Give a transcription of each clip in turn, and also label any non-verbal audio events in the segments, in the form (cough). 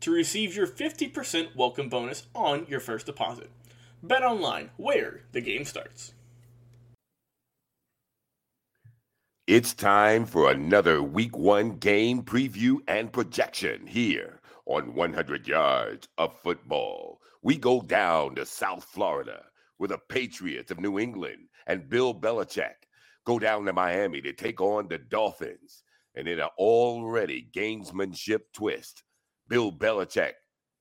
to receive your 50% welcome bonus on your first deposit. Bet online, where the game starts. It's time for another week one game preview and projection here on 100 Yards of Football. We go down to South Florida with the Patriots of New England and Bill Belichick go down to Miami to take on the Dolphins. And in an already gamesmanship twist, Bill Belichick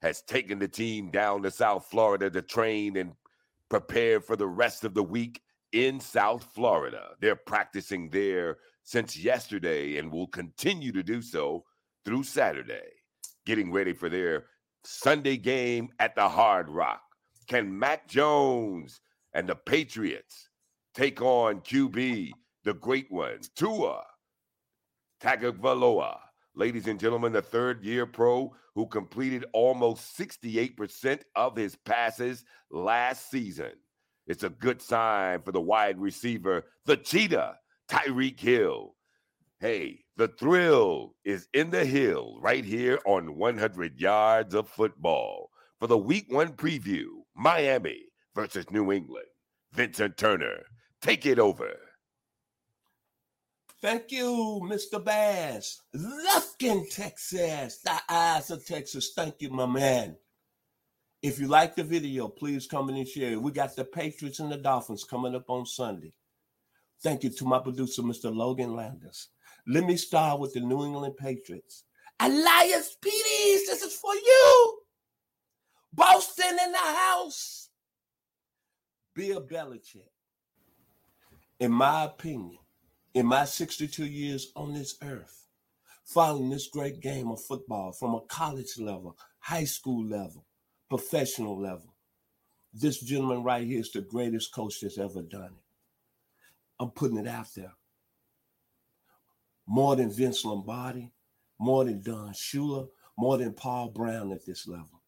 has taken the team down to South Florida to train and prepare for the rest of the week in South Florida. They're practicing there since yesterday and will continue to do so through Saturday, getting ready for their Sunday game at the Hard Rock. Can Mac Jones and the Patriots take on QB, the great ones, Tua Tagovailoa? Ladies and gentlemen, the third year pro who completed almost 68% of his passes last season. It's a good sign for the wide receiver, the cheetah, Tyreek Hill. Hey, the thrill is in the hill right here on 100 yards of football for the week one preview Miami versus New England. Vincent Turner, take it over. Thank you, Mr. Bass. Lufkin, Texas. The eyes of Texas. Thank you, my man. If you like the video, please come in and share it. We got the Patriots and the Dolphins coming up on Sunday. Thank you to my producer, Mr. Logan Landers. Let me start with the New England Patriots. Elias Peters, this is for you. Boston in the house. Bill Belichick. In my opinion, in my 62 years on this earth, following this great game of football from a college level, high school level, professional level, this gentleman right here is the greatest coach that's ever done it. I'm putting it out there. More than Vince Lombardi, more than Don Shula, more than Paul Brown at this level.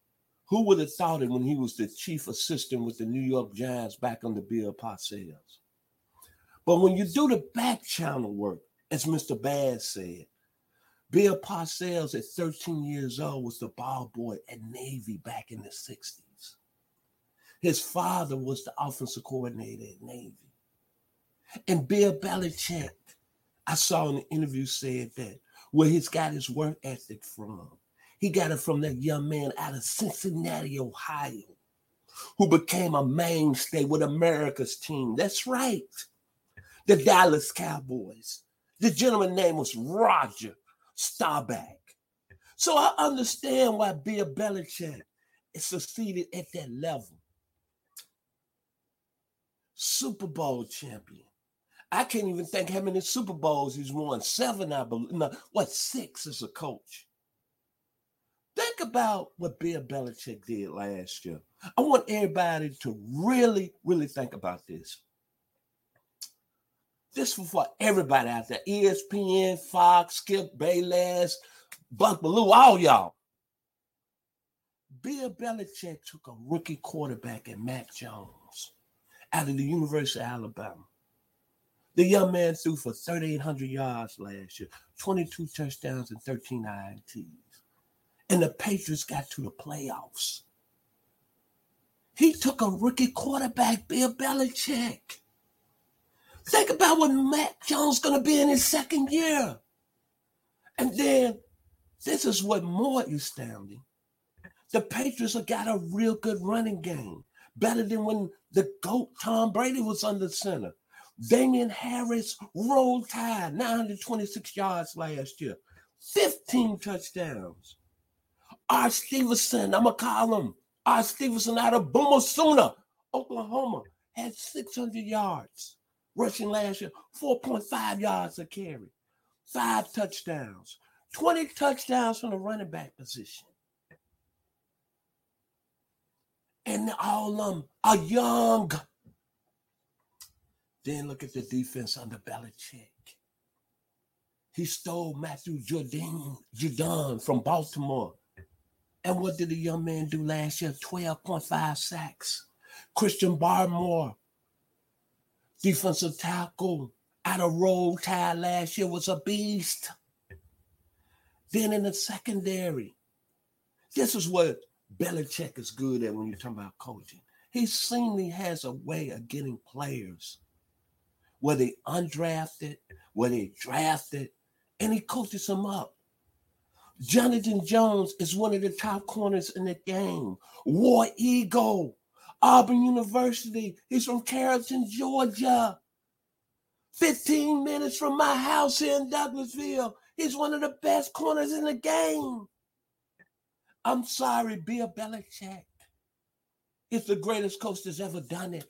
Who would have thought it when he was the chief assistant with the New York Giants back under Bill Parcells? But when you do the back channel work, as Mr. Bass said, Bill Parcells at 13 years old was the ball boy at Navy back in the 60s. His father was the offensive coordinator at Navy. And Bill Belichick, I saw in the interview said that where he's got his work ethic from. He got it from that young man out of Cincinnati, Ohio, who became a mainstay with America's team. That's right the Dallas Cowboys. The gentleman name was Roger Staubach. So I understand why Bill Belichick is succeeded at that level. Super Bowl champion. I can't even think how many Super Bowls he's won. Seven, I believe. No, what, six as a coach. Think about what Bill Belichick did last year. I want everybody to really, really think about this. This is for everybody out there ESPN, Fox, Skip Bayless, Buck Belue, all y'all. Bill Belichick took a rookie quarterback at Mac Jones out of the University of Alabama. The young man threw for 3,800 yards last year, 22 touchdowns and 13 INTs. And the Patriots got to the playoffs. He took a rookie quarterback, Bill Belichick. Think about what Mac Jones going to be in his second year. And then this is what more astounding. The Patriots have got a real good running game, better than when the GOAT Tom Brady was under center. Damien Harris rolled tide, 926 yards last year, 15 touchdowns. Art Stevenson, I'm going to call him. Art Stevenson out of Boomer Sooner, Oklahoma, had 600 yards rushing last year, 4.5 yards a carry, five touchdowns, 20 touchdowns from the running back position. And all of them are young. Then look at the defense under Belichick. He stole Matthew Judon, Judon from Baltimore. And what did the young man do last year? 12.5 sacks. Christian Barmore, defensive tackle, out of roll tide last year, was a beast. Then in the secondary, this is what Belichick is good at when you're talking about coaching. He seemingly has a way of getting players, whether they undrafted, whether they drafted, and he coaches them up. Jonathan Jones is one of the top corners in the game. War Eagle, Auburn University. He's from Carrollton, Georgia. 15 minutes from my house here in Douglasville. He's one of the best corners in the game. I'm sorry, Bill Belichick is the greatest coach that's ever done it.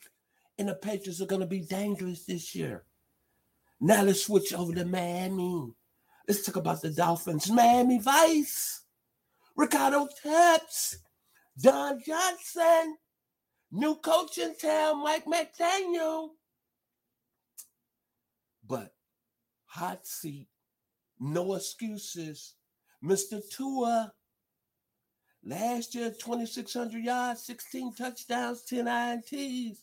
And the Patriots are going to be dangerous this year. Now let's switch over to Miami. Let's talk about the Dolphins. Miami Vice, Ricardo Tubbs, Don Johnson, new coach in town, Mike McDaniel. But hot seat, no excuses. Mr. Tua Last year, 2,600 yards, 16 touchdowns, 10 INTs.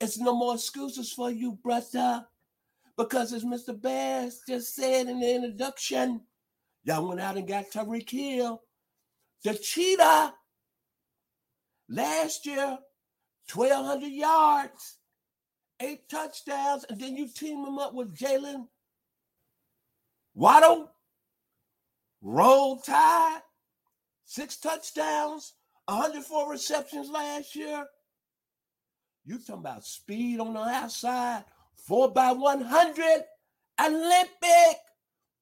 It's no more excuses for you, brother. Because as Mr. Bass just said in the introduction, y'all went out and got Tyreek Hill. The cheetah last year, 1,200 yards, eight touchdowns, and then you team him up with Jaylen Waddle, roll tide, six touchdowns, 104 receptions last year. You talking about speed on the outside, four by 100, Olympic,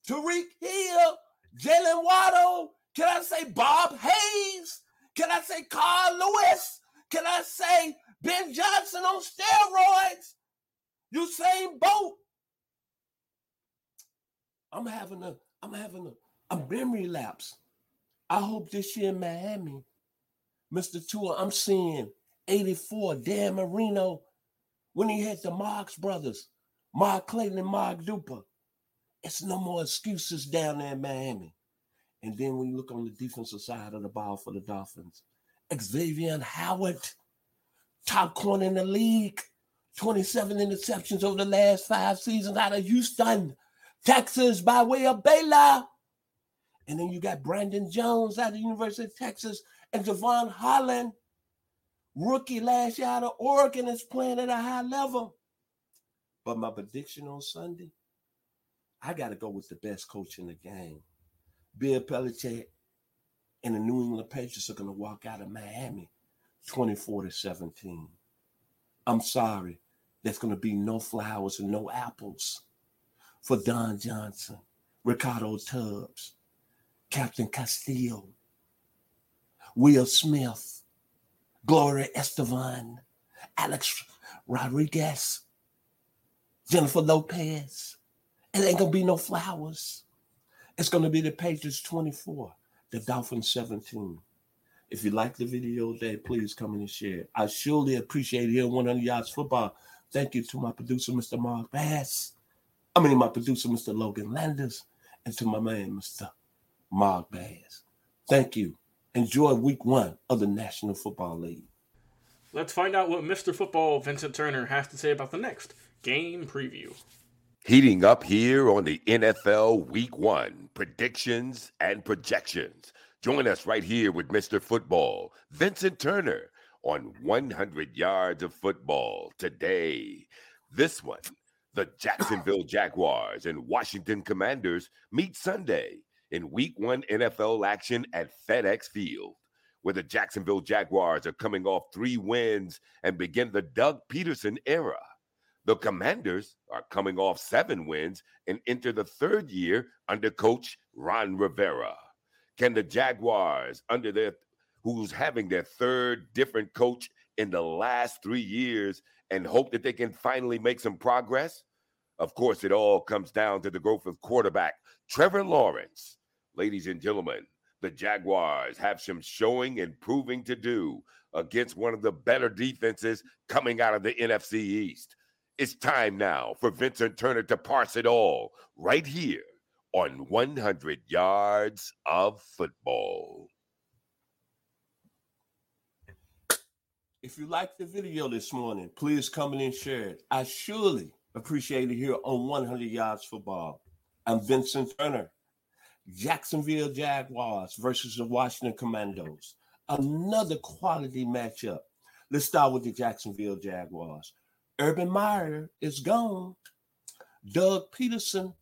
Tyreek Hill, Jaylen Waddle. Can I say Bob Hayes? Can I say Carl Lewis? Can I say Ben Johnson on steroids? Usain Bolt. I'm having a I'm having a, a memory lapse. I hope this year in Miami, Mr. Tua, I'm seeing 84, Dan Marino, when he had the Marx brothers, Mark Clayton and Mark Duper. It's no more excuses down there in Miami. And then when you look on the defensive side of the ball for the Dolphins, Xavier Howard, top corner in the league, 27 interceptions over the last five seasons out of Houston, Texas, by way of Baylor. And then you got Brandon Jones out of the University of Texas and Jevon Holland, rookie last year out of Oregon, is playing at a high level. But my prediction on Sunday, I got to go with the best coach in the game. Bill Belichick and the New England Patriots are going to walk out of Miami 24 to 17. I'm sorry. There's going to be no flowers and no apples for Don Johnson, Ricardo Tubbs, Captain Castillo, Will Smith, Gloria Estefan, Alex Rodriguez, Jennifer Lopez. It ain't gonna be no flowers. It's gonna be the Patriots 24, the Dolphins 17. If you like the video today, please come in and share. I surely appreciate hearing 100 yards football. Thank you to my producer, Mr. Mark Bass. I mean, my producer, Mr. Logan Landers, and to my man, Mr. Mark Bass. Thank you. Enjoy week one of the National Football League. Let's find out what Mr. Football Vincent Turner has to say about the next game preview. Heating up here on the NFL Week One predictions and projections. Join us right here with Mr. Football, Vincent Turner, on 100 Yards of Football today. This one, the Jacksonville (clears throat) Jaguars and Washington Commanders meet Sunday in Week One NFL action at FedEx Field where the Jacksonville Jaguars are coming off three wins and begin the Doug Pederson era. The Commanders are coming off seven wins and enter the third year under coach Ron Rivera. Can the Jaguars, under their who's having their third different coach in the last three years, and hope that they can finally make some progress? Of course, it all comes down to the growth of quarterback Trevor Lawrence. Ladies and gentlemen, the Jaguars have some showing and proving to do against one of the better defenses coming out of the NFC East. It's time now for Vincent Turner to parse it all right here on 100 Yards of Football. If you like the video this morning, please come in and share it. I surely appreciate it here on 100 Yards Football. I'm Vincent Turner. Jacksonville Jaguars versus the Washington Commandos. Another quality matchup. Let's start with the Jacksonville Jaguars. Urban Meyer is gone. Doug Pederson,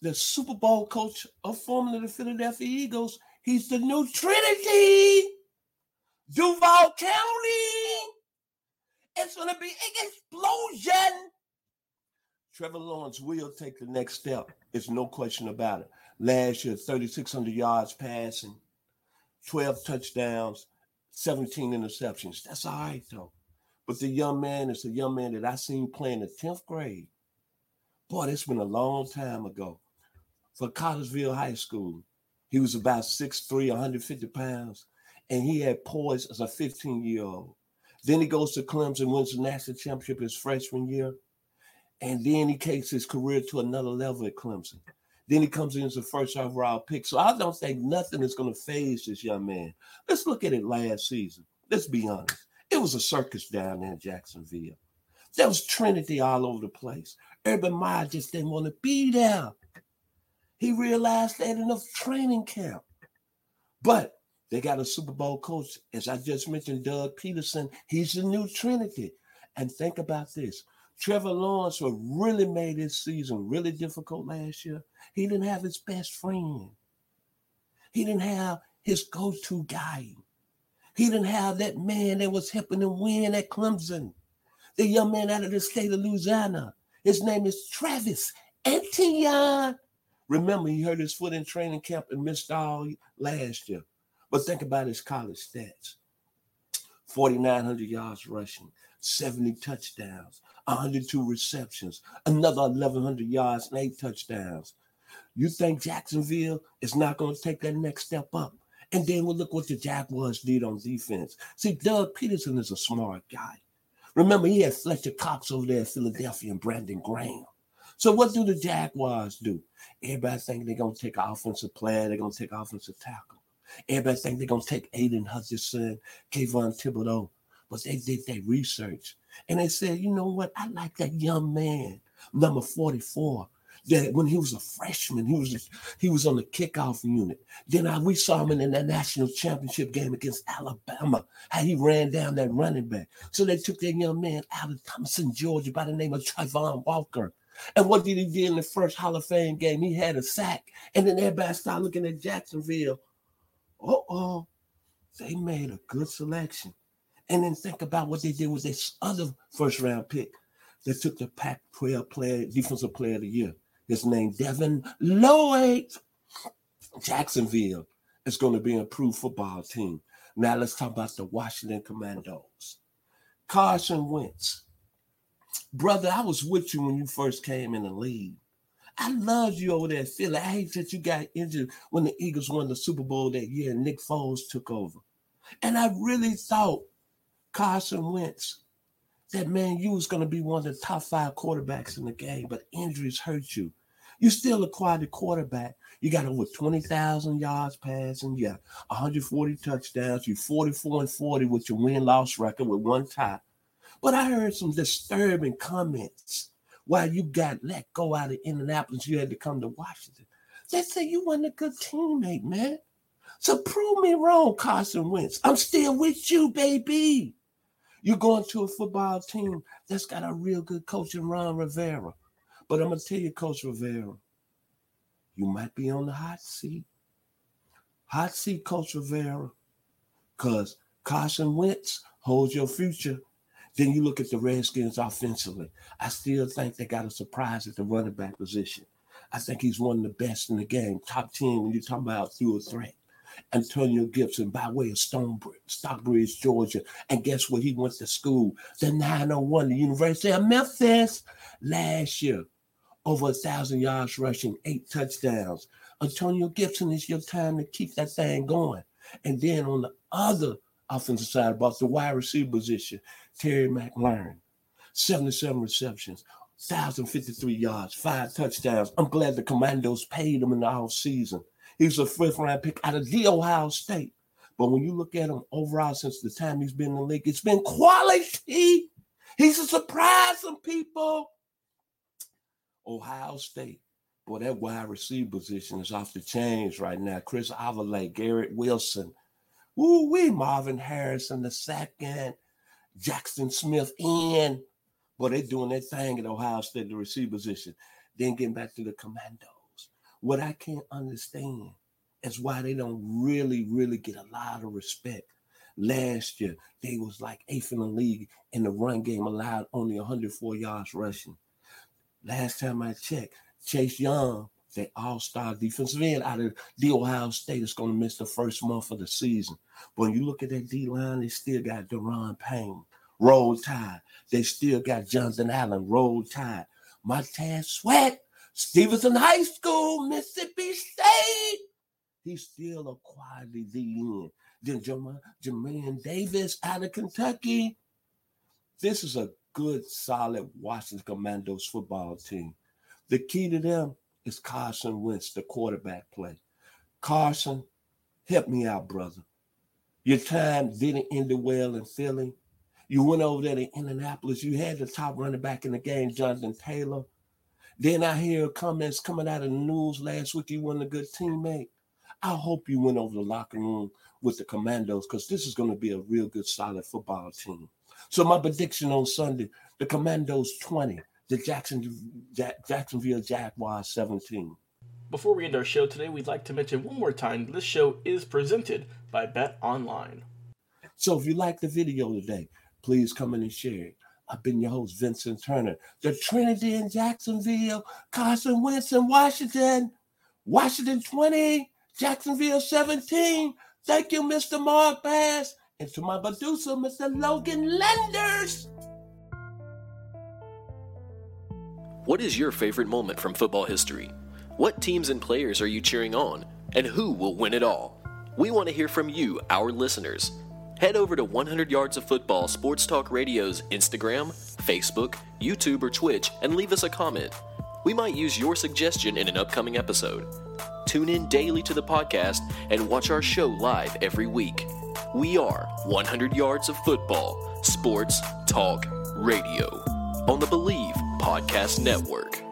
the Super Bowl coach of formerly the Philadelphia Eagles, he's the new Trinity. Duval County. It's going to be an explosion. Trevor Lawrence will take the next step. There's no question about it. Last year, 3,600 yards passing, 12 touchdowns, 17 interceptions. That's all right, though. But the young man is a young man that I seen playing the 10th grade. Boy, it's been a long time ago. For Cartersville High School, he was about 6'3, 150 pounds, and he had poise as a 15 year old. Then he goes to Clemson, wins the national championship his freshman year, and then he takes his career to another level at Clemson. Then he comes in as a first overall pick. So I don't think nothing is going to phase this young man. Let's look at it last season. Let's be honest. It was a circus down there in Jacksonville. There was Trinity all over the place. Urban Meyer just didn't want to be there. He realized that enough training camp. But they got a Super Bowl coach, as I just mentioned, Doug Pederson. He's the new Trinity. And think about this Trevor Lawrence really made his season really difficult last year. He didn't have his best friend. He didn't have his go-to guy. He didn't have that man that was helping him win at Clemson. The young man out of the state of Louisiana. His name is Travis Etienne. Remember, he hurt his foot in training camp and missed all last year. But think about his college stats 4,900 yards rushing, 70 touchdowns, 102 receptions, another 1,100 yards, and eight touchdowns. You think Jacksonville is not going to take that next step up? And then we'll look what the Jaguars did on defense. See, Doug Pederson is a smart guy. Remember, he had Fletcher Cox over there in Philadelphia and Brandon Graham. So what do the Jaguars do? Everybody think they're to take an offensive player. They're to take offensive tackle. Everybody think they're to take Aidan Hutchinson, Kayvon Thibodeaux. But they did their research. And they said, you know what? I like that young man, number 44. That when he was a freshman, he was he was on the kickoff unit. Then I, we saw him in that national championship game against Alabama. How he ran down that running back. So they took that young man out of Thompson, Georgia, by the name of Travon Walker. And what did he do in the first Hall of Fame game? He had a sack. And then everybody started looking at Jacksonville. Oh, oh, they made a good selection. And then think about what they did with this other first round pick. They took the Pac 12 player, defensive player of the year. His name, Devin Lloyd. Jacksonville is going to be an improved football team. Now let's talk about the Washington Commandos. Carson Wentz. Brother, I was with you when you first came in the league. I loved you over there, Philly. I hate that you got injured when the Eagles won the Super Bowl that year and Nick Foles took over. And I really thought Carson Wentz, that man, you was going to be one of the top five quarterbacks in the game, but injuries hurt you. You still acquired the quarterback. You got over 20,000 yards passing. You got 140 touchdowns. You're 44 and 40 with your win loss record with one tie. But I heard some disturbing comments while you got let go out of Indianapolis. You had to come to Washington. They say you weren't a good teammate, man. So prove me wrong, Carson Wentz. I'm still with you, baby. You're going to a football team that's got a real good coach in Ron Rivera. But I'm going to tell you, Coach Rivera, you might be on the hot seat. Hot seat, Coach Rivera, because Carson Wentz holds your future. Then you look at the Redskins offensively. I still think they got a surprise at the running back position. I think he's one of the best in the game, top 10 when you're talking about through a threat. Antonio Gibson by way of Stonebridge, Stockbridge, Georgia. And guess where he went to school? The 901, the University of Memphis. Last year, over a thousand yards rushing, eight touchdowns. Antonio Gibson is your time to keep that thing going. And then on the other offensive side, about the wide receiver position, Terry McLaurin, 77 receptions, 1,053 yards, five touchdowns. I'm glad the Commandos paid him in the off season. He's a fifth round pick out of the Ohio State. But when you look at him overall since the time he's been in the league, it's been quality. He's a surprise to people. Ohio State. Boy, that wide receiver position is off the chains right now. Chris Olave, Garrett Wilson, Woo wee, Marvin Harrison the second, Jaxon Smith in. Boy, they're doing their thing at Ohio State, the receiver position. Then getting back to the commandos. What I can't understand is why they don't really, really get a lot of respect. Last year, they was like eighth in the league, in the run game allowed only 104 yards rushing. Last time I checked, Chase Young, the all-star defensive end out of the Ohio State, is going to miss the first month of the season. But when you look at that D line, they still got Daron Payne, roll tide. They still got Johnson Allen, roll tide. Montez Sweat, Stephenson High School, Mississippi State. He's still a quality D end. Then Jamin Davis out of Kentucky. This is a good, solid Washington Commandos football team. The key to them is Carson Wentz, the quarterback play. Carson, help me out, brother. Your time didn't end well in Philly. You went over there to Indianapolis. You had the top running back in the game, Jonathan Taylor. Then I hear comments coming out of the news last week. You weren't a good teammate. I hope you went over the locker room with the Commandos because this is going to be a real good, solid football team. So my prediction on Sunday: the Commandos 20, the Jackson, Jacksonville Jaguars 17. Before we end our show today, we'd like to mention one more time this show is presented by Bet Online. So if you like the video today, please come in and share it. I've been your host, Vincent Turner. The Trinity in Jacksonville, Carson Wentz in Washington, Washington 20, Jacksonville 17. Thank you, Mr. Mark Bass. And to my producer, Mr. Logan Landers. What is your favorite moment from football history? What teams and players are you cheering on? And who will win it all? We want to hear from you, our listeners. Head over to 100 Yards of Football Sports Talk Radio's Instagram, Facebook, YouTube, or Twitch and leave us a comment. We might use your suggestion in an upcoming episode. Tune in daily to the podcast and watch our show live every week. We are 100 Yards of Football Sports Talk Radio on the Believe Podcast Network.